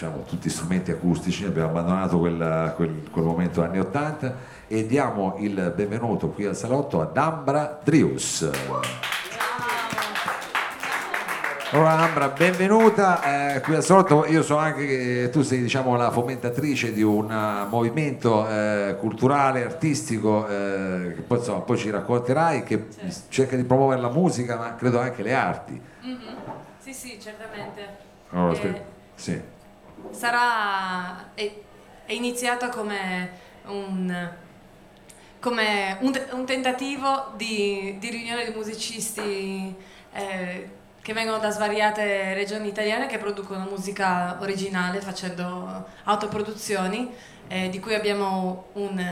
diciamo, tutti strumenti acustici, abbiamo abbandonato quel, quel, quel momento anni 80 e diamo il benvenuto qui al salotto ad Ambra Drius. Allora Ambra, benvenuta eh, qui al salotto, io so anche che tu sei diciamo, la fomentatrice di un uh, movimento eh, culturale, artistico, eh, che poi, insomma, poi, ci racconterai, che certo. cerca di promuovere la musica, ma credo anche le arti. Mm-hmm. Sì, sì, certamente. Allora, sì. Sarà, è, è iniziata come un come un, un tentativo di, di, riunione di musicisti eh, che vengono da svariate regioni italiane che producono musica originale facendo autoproduzioni, eh, di cui abbiamo un,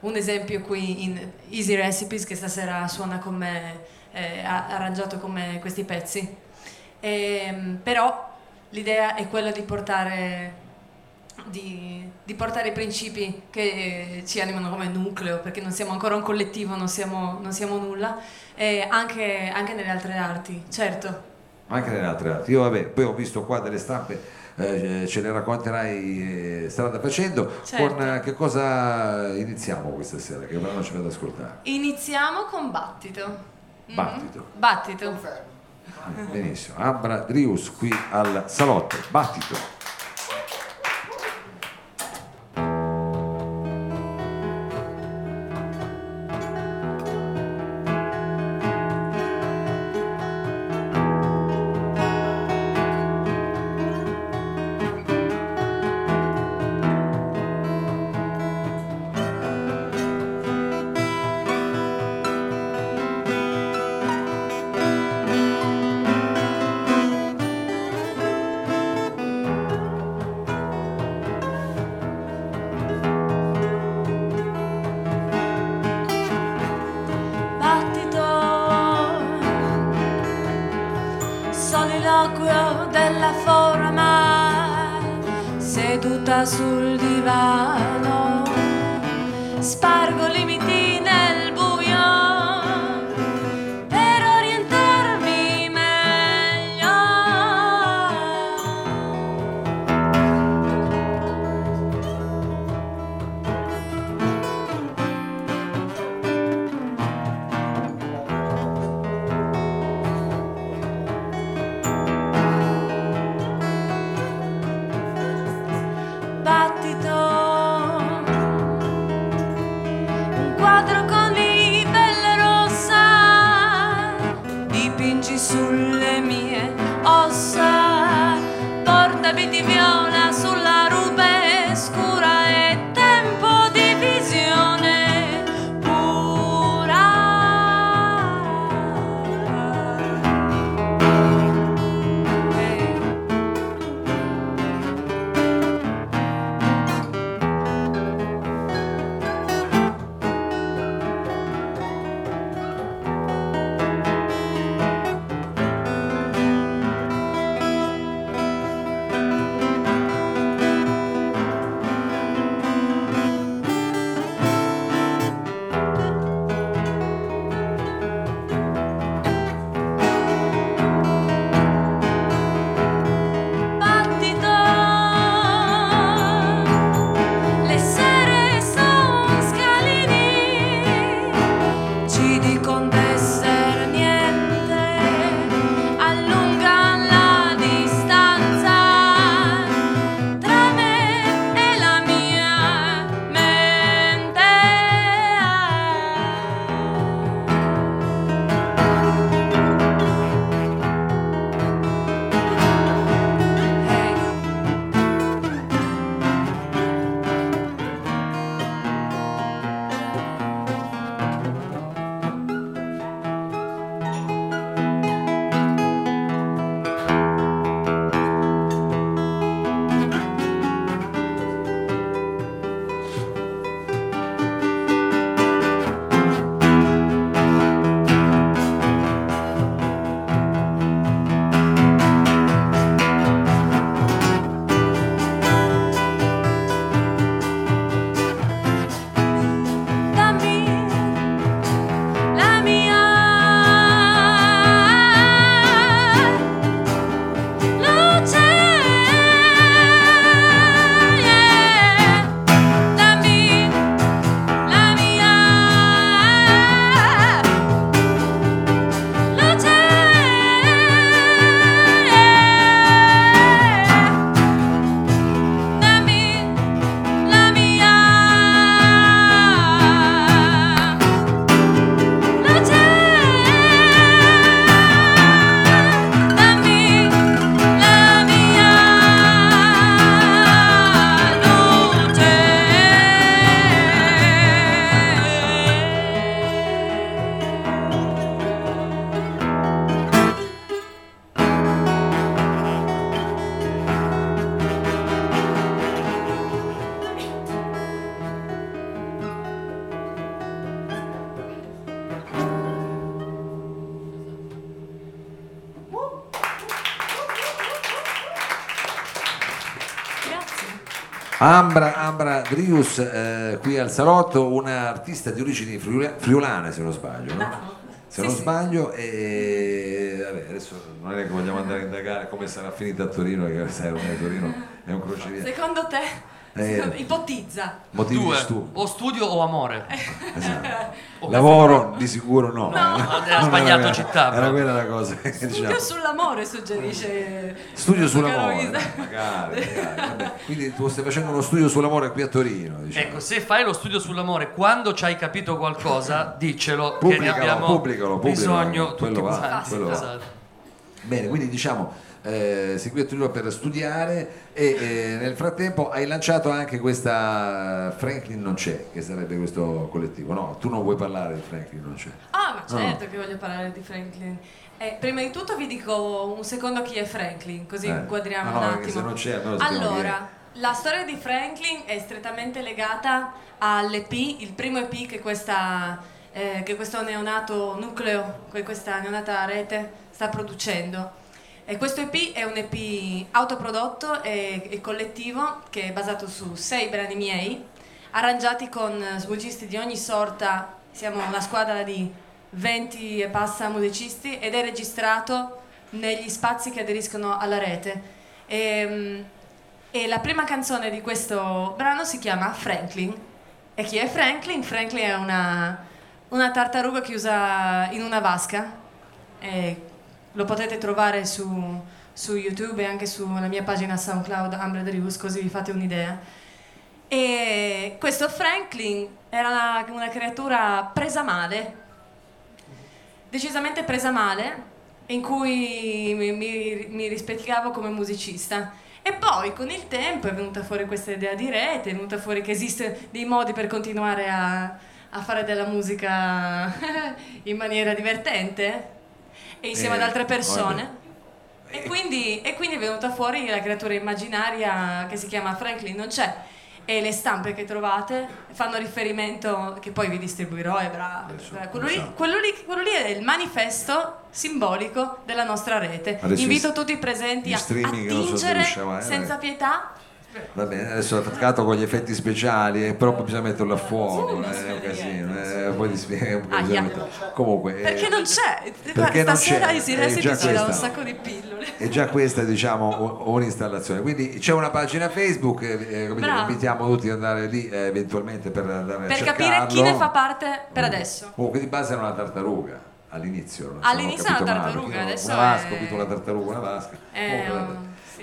un, esempio qui in Easy Recipes che stasera suona con me, eh, ha arrangiato con me questi pezzi. E, ehm, però l'idea è quella di portare di, di, portare i principi che ci animano come nucleo, perché non siamo ancora un collettivo, non siamo, non siamo nulla, e anche, anche, nelle altre arti, certo. Anche nelle altre arti. Io vabbè, poi ho visto qua delle stampe, eh, ce le racconterai eh, strada facendo. Certo. Con eh, che cosa iniziamo questa sera? Che brano ci vado ad ascoltare? Iniziamo con Battito. Battito. Mm-hmm. Battito. Confermo. Benissimo. Ambra Drius qui al salotto. Battito. azul Ambra, Ambra Drius eh, qui al salotto, un'artista di origini friula- friulane se non sbaglio, no? Se Sì, non sì. sbaglio, e vabbè, adesso non è che vogliamo andare a indagare come sarà finita a Torino, perché sai, ormai Torino è un crocevia. Secondo te? Eh. Ipotizza. Motivi Due, di stupido. o studio o amore. Esatto. O Lavoro di sicuro no. No. eh. Ha sbagliato era- città, Era però. quella la cosa che Studio diciamo. sull'amore suggerisce. Studio sull'amore, magari, magari. Quindi tu stai facendo uno studio sull'amore qui a Torino, diciamo. Ecco, se fai lo studio sull'amore, quando ci hai capito qualcosa, diccelo che Pubblicalo, ne abbiamo pubblicalo, pubblicalo. bisogno Quello tutti va, quello va. Esatto. Bene, quindi diciamo eh, qui a Torino per studiare e eh, nel frattempo hai lanciato anche questa Franklin non c'è, che sarebbe questo collettivo. No, tu non vuoi parlare di Franklin non c'è. Ah, ma certo che voglio parlare di Franklin. Eh, prima di tutto vi dico un secondo chi è Franklin, così Eh. inquadriamo No, un attimo. se non c'è, è. allora, la storia di Franklin è strettamente legata all'EP, il primo EP che, questa, eh, che questo neonato nucleo, que- questa neonata rete sta producendo. E questo EP è un EP autoprodotto e, e collettivo che è basato su sei brani miei, arrangiati con musicisti di ogni sorta. Siamo una squadra di 20 e passa musicisti ed è registrato negli spazi che aderiscono alla rete. E, e la prima canzone di questo brano si chiama Franklin. E chi è Franklin? Franklin è una, una tartaruga chiusa in una vasca. E lo potete trovare su, su YouTube e anche sulla mia pagina SoundCloud Ambra Drius, così vi fate un'idea. E questo Franklin era una, una creatura presa male, decisamente presa male, in cui mi, mi- mi rispecchiavo come musicista. E poi con il tempo è venuta fuori questa idea di rete, è venuta fuori che esiste dei modi per continuare a, a fare della musica in maniera divertente e insieme Eh, ad altre persone. E quindi, e quindi è venuta fuori la creatura immaginaria che si chiama Franklin, non c'è. E le stampe che trovate fanno riferimento, che poi vi distribuirò, è bravo. Quello, lì, esatto. quello, lì, quello lì è il manifesto simbolico della nostra rete. Adesso Invito in- tutti i presenti a so attingere riusciamo, eh, senza pietà. Va bene, adesso è attaccato con gli effetti speciali, eh, però bisogna metterlo a fuoco, Sì, eh, è un casino. Eh, poi ti spiego. Comunque, eh, Perché non c'è? perché Guarda, non stasera c'è? È Recipe già ci dà un sacco di pillole. è già questa diciamo un'installazione quindi c'è una pagina Facebook eh, eh, dire, invitiamo tutti ad andare lì eh, eventualmente per andare a Per capire chi ne fa parte per adesso. comunque di base era una tartaruga all'inizio All'inizio ho era una male, tartaruga, perché adesso una vasca ho è- capito una tartaruga una vasca È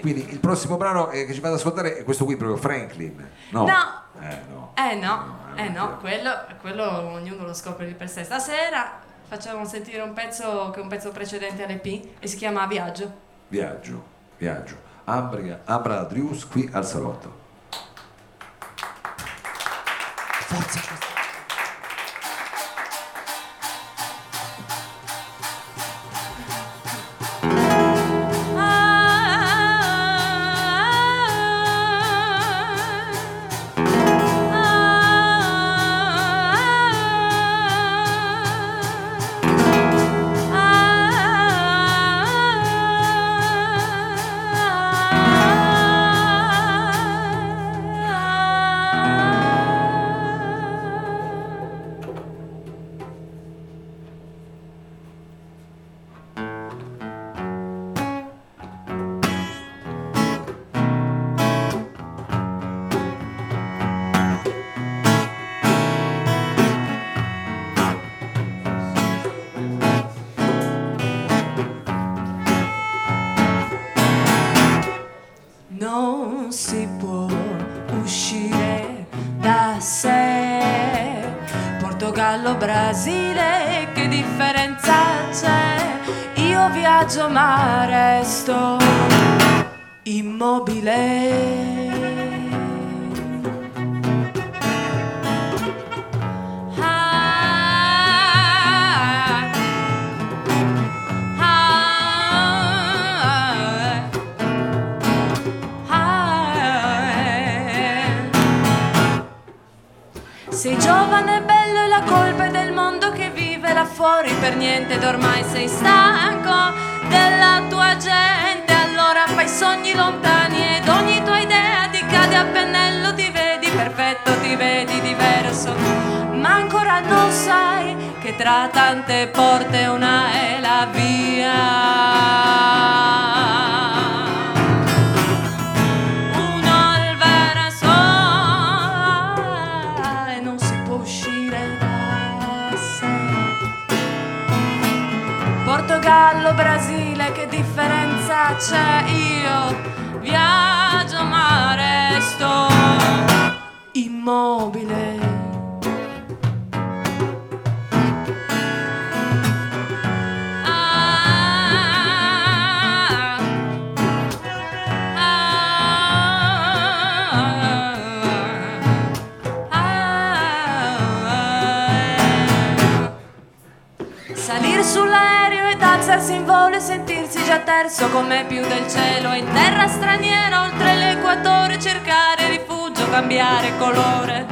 Quindi il prossimo brano eh, che ci vado ad ascoltare è questo qui proprio Franklin. No. No. eh no. Eh no, eh no, quello, quello ognuno lo scopre di per sé. Stasera facciamo sentire un pezzo che è un pezzo precedente all'EP e si chiama Viaggio. viaggio viaggio. Ambria, Ambra Drius qui al salotto. Forza. Non Portogallo, Brasile, che differenza c'è? Io viaggio ma resto immobile. Ah, ah, Sei giovane e bello la colpa del mondo che vive là fuori per niente ed ormai sei stanco della tua gente. Allora fai sogni lontani ed ogni tua idea ti cade a pennello, ti vedi perfetto, ti vedi diverso. Ma ancora non sai che tra tante porte una è la via. Portogallo, Brasile, che differenza c'è? Io viaggio ma resto immobile. Già terzo come più del cielo in terra straniera oltre l'equatore cercare rifugio, cambiare colore.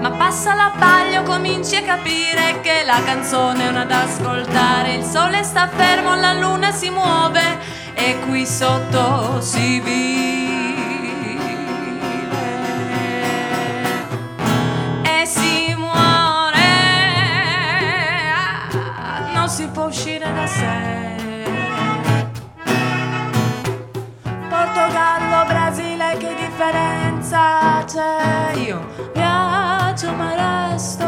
Ma passa l'abbaglio, cominci a capire che la canzone è una da ascoltare. Il sole sta fermo, la luna si muove e qui sotto si vive c'è? Io viaggio ma resto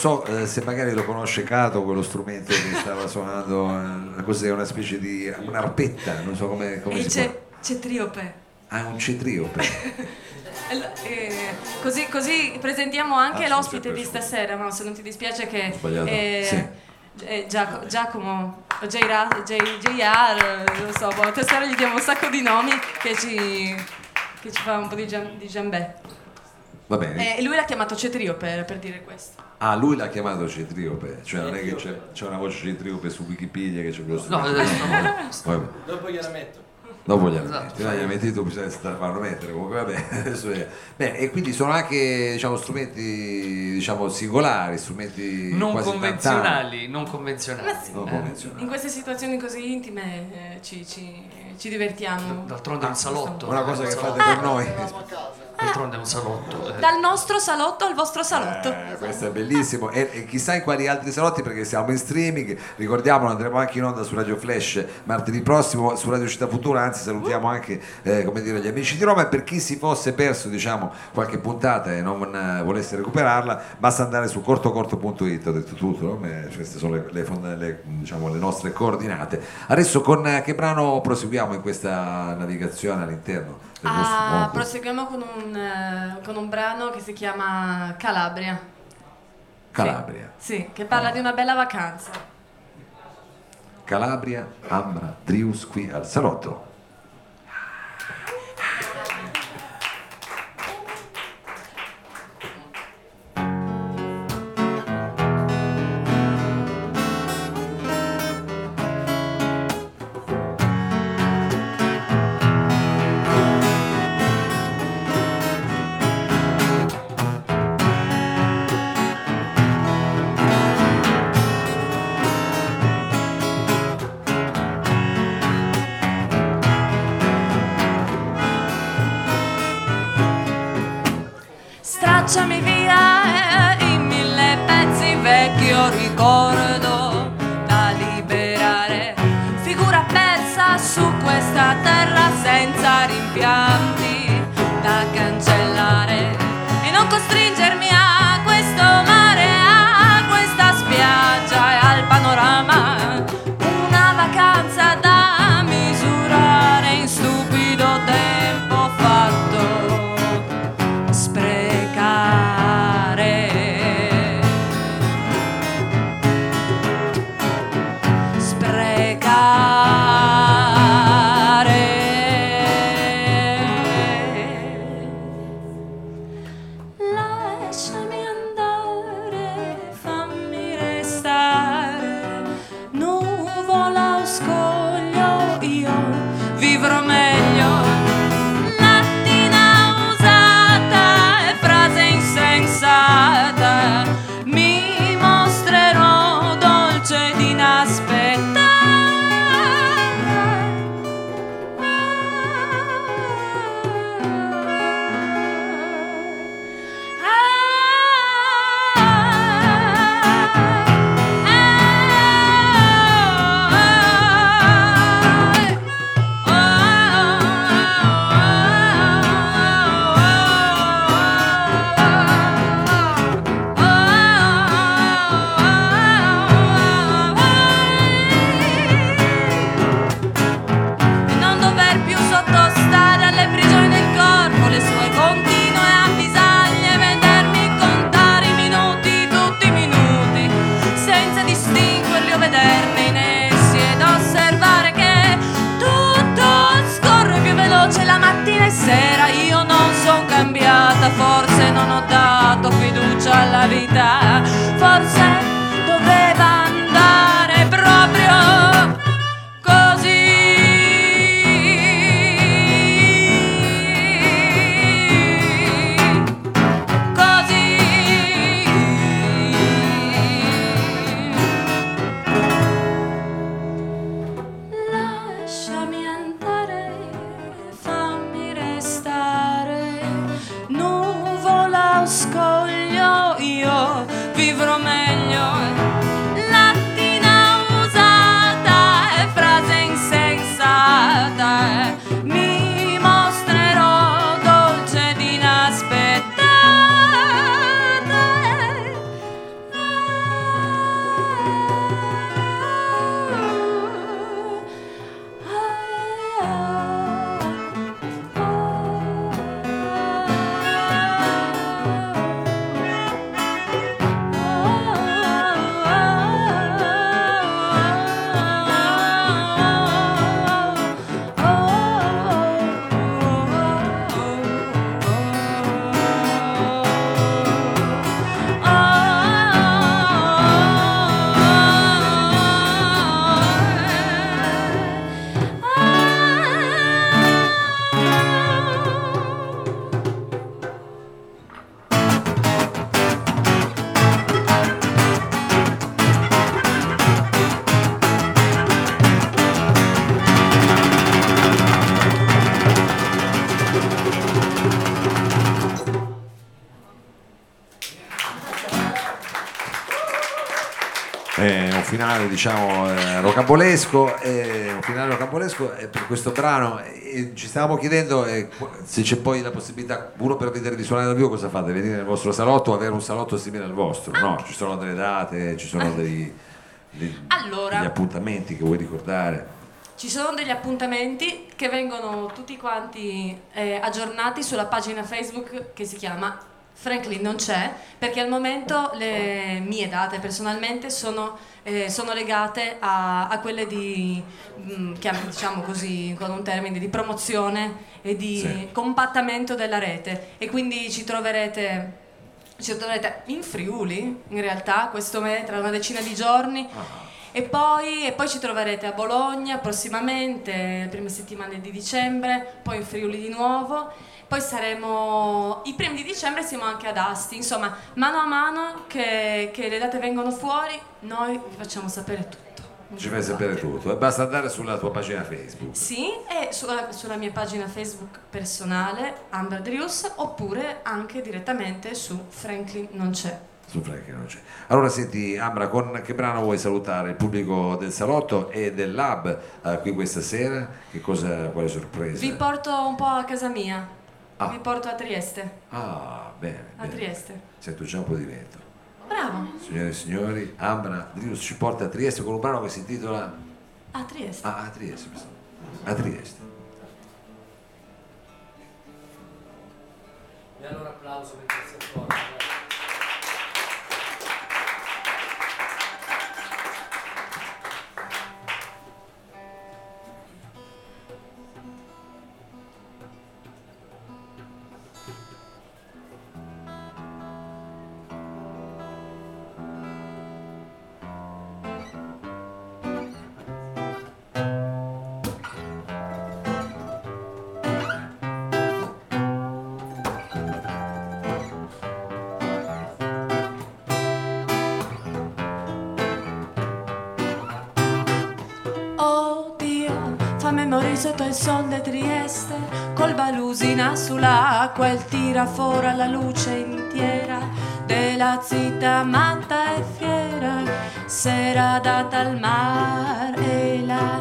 so eh, se magari lo conosce Cato, quello strumento che stava suonando, eh, cos'è una specie di un'arpetta, non so come, come E si c'è, può. c'è triope. Ah, un cetriope. Eh, così, così presentiamo anche Ah, l'ospite di stasera, no? se non ti dispiace che eh, sì. eh, Giac- Giacomo JR, eh, non so, boh, tesoro gli diamo un sacco di nomi che ci, che ci fa un po' di, giam- di giambè. Va bene. Eh, E lui l'ha chiamato Cetrio per, per dire questo. Ah, lui l'ha chiamato cetriope, cioè non è che c'è, c'è una voce cetriope su Wikipedia che c'è quello No, eh, Vabbè. Dopo gliela metto. Dopo gliela Esatto. metti, no, gliela metti tu, bisogna farlo mettere comunque, vabbè, adesso è- Bene, e quindi sono anche diciamo, strumenti diciamo, singolari, strumenti non quasi convenzionali, non convenzionali. Sì. Non eh. convenzionali. In queste situazioni così intime eh, ci, ci- ci divertiamo. D'altronde è un salotto. Una cosa che fate per noi. D'altronde è un salotto. eh. Dal nostro salotto al vostro salotto. Eh, questo è bellissimo e, e chissà in quali altri salotti perché siamo in streaming ricordiamolo andremo anche in onda su Radio Flash martedì prossimo su Radio Città Futura anzi salutiamo anche eh, come dire, gli amici di Roma e per chi si fosse perso diciamo qualche puntata e non eh, volesse recuperarla basta andare su cortocorto.it ho detto tutto no? Eh, queste sono le, le fonda- le, diciamo, le nostre coordinate adesso con eh, che brano proseguiamo in questa navigazione all'interno del vostro Ah, proseguiamo con un, eh, con un brano che si chiama Calabria. Calabria Sì, che parla di una bella vacanza. Calabria, Ambra, Drius qui al salotto. Finale diciamo eh, rocambolesco, eh, un finale rocambolesco e per questo brano eh, ci stavamo chiedendo eh, se c'è poi la possibilità, uno per vedere di suonare dal vivo cosa fate? Venire nel vostro salotto o avere un salotto simile al vostro? No, ci sono delle date, ci sono dei, dei- Allora. degli appuntamenti che vuoi ricordare? Ci sono degli appuntamenti che vengono tutti quanti eh, aggiornati sulla pagina Facebook che si chiama Franklin non c'è, perché al momento le mie date personalmente sono, eh, sono legate a, a quelle di, mm, chiam- diciamo così, con un termine, di promozione e di Sì. compattamento della rete e quindi ci troverete, ci troverete in Friuli in realtà questo mese, tra una decina di giorni. E poi, e poi ci troverete a Bologna prossimamente, le prime settimane di dicembre, poi in Friuli di nuovo. Poi saremo, i primi di dicembre siamo anche ad Asti, insomma, mano a mano che, che le date vengono fuori, noi vi facciamo sapere tutto. Ci fai sapere tutto e basta andare sulla tua pagina Facebook. Sì, e sulla, sulla mia pagina Facebook personale, Amber Drius, oppure anche direttamente su Franklin Non C'è. Su Frank che non c'è. Allora senti Ambra, con che brano vuoi salutare il pubblico del salotto e del lab eh, qui questa sera? Che cosa, quale sorpresa? Vi porto un po' a casa mia, Ah. vi porto a Trieste. Ah, bene. A bene. Trieste. Sento già un po' di vento. Bravo, Signore e signori, Ambra Drius ci porta a Trieste con un brano che si intitola a Trieste. Ah, a Trieste. A Trieste. E allora applauso per questa forza. Il sol di Trieste, col balusina sull'acqua, il tira fuori la luce intera della zitta matta e fiera, sera data al mar e la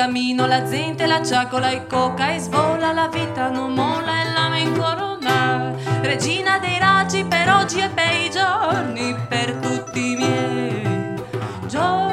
Mi cammino la gente, la giacola e coca e svola, la vita non molla e la me incorona. Regina dei raggi per oggi e bei giorni, per tutti i miei giorni.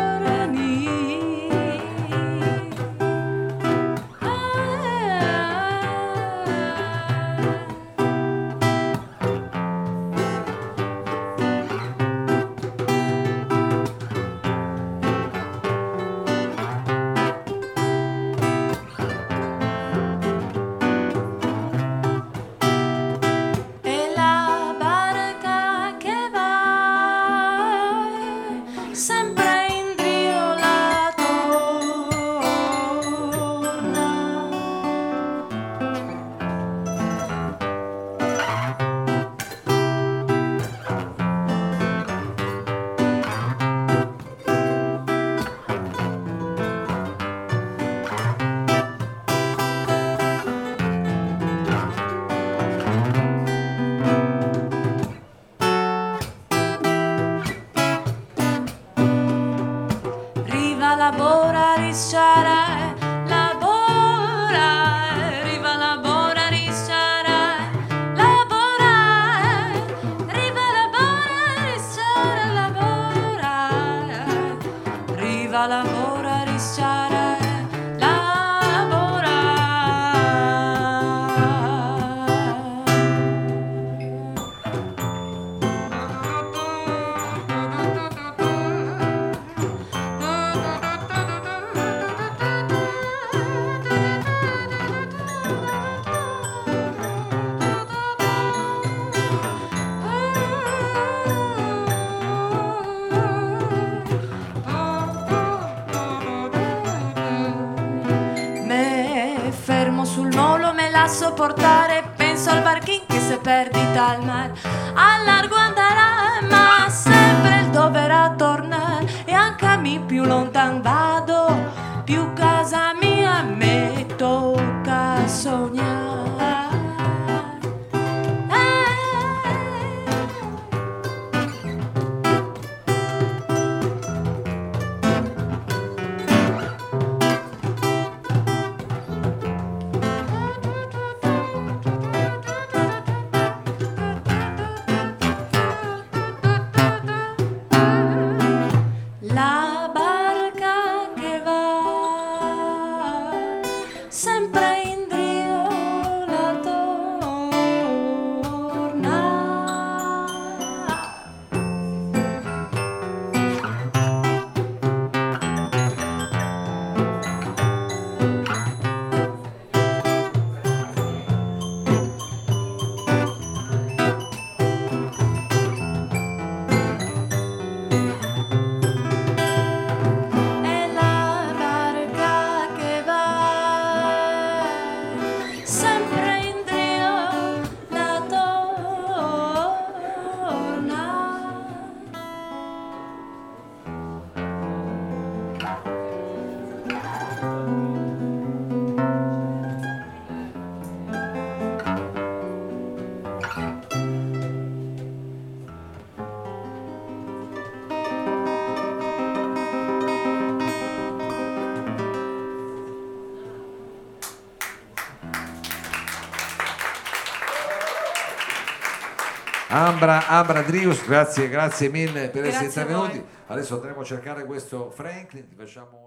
Ambra, Ambra Drius, grazie, grazie mille per Grazie essere intervenuti. Adesso andremo a cercare questo Franklin, ti facciamo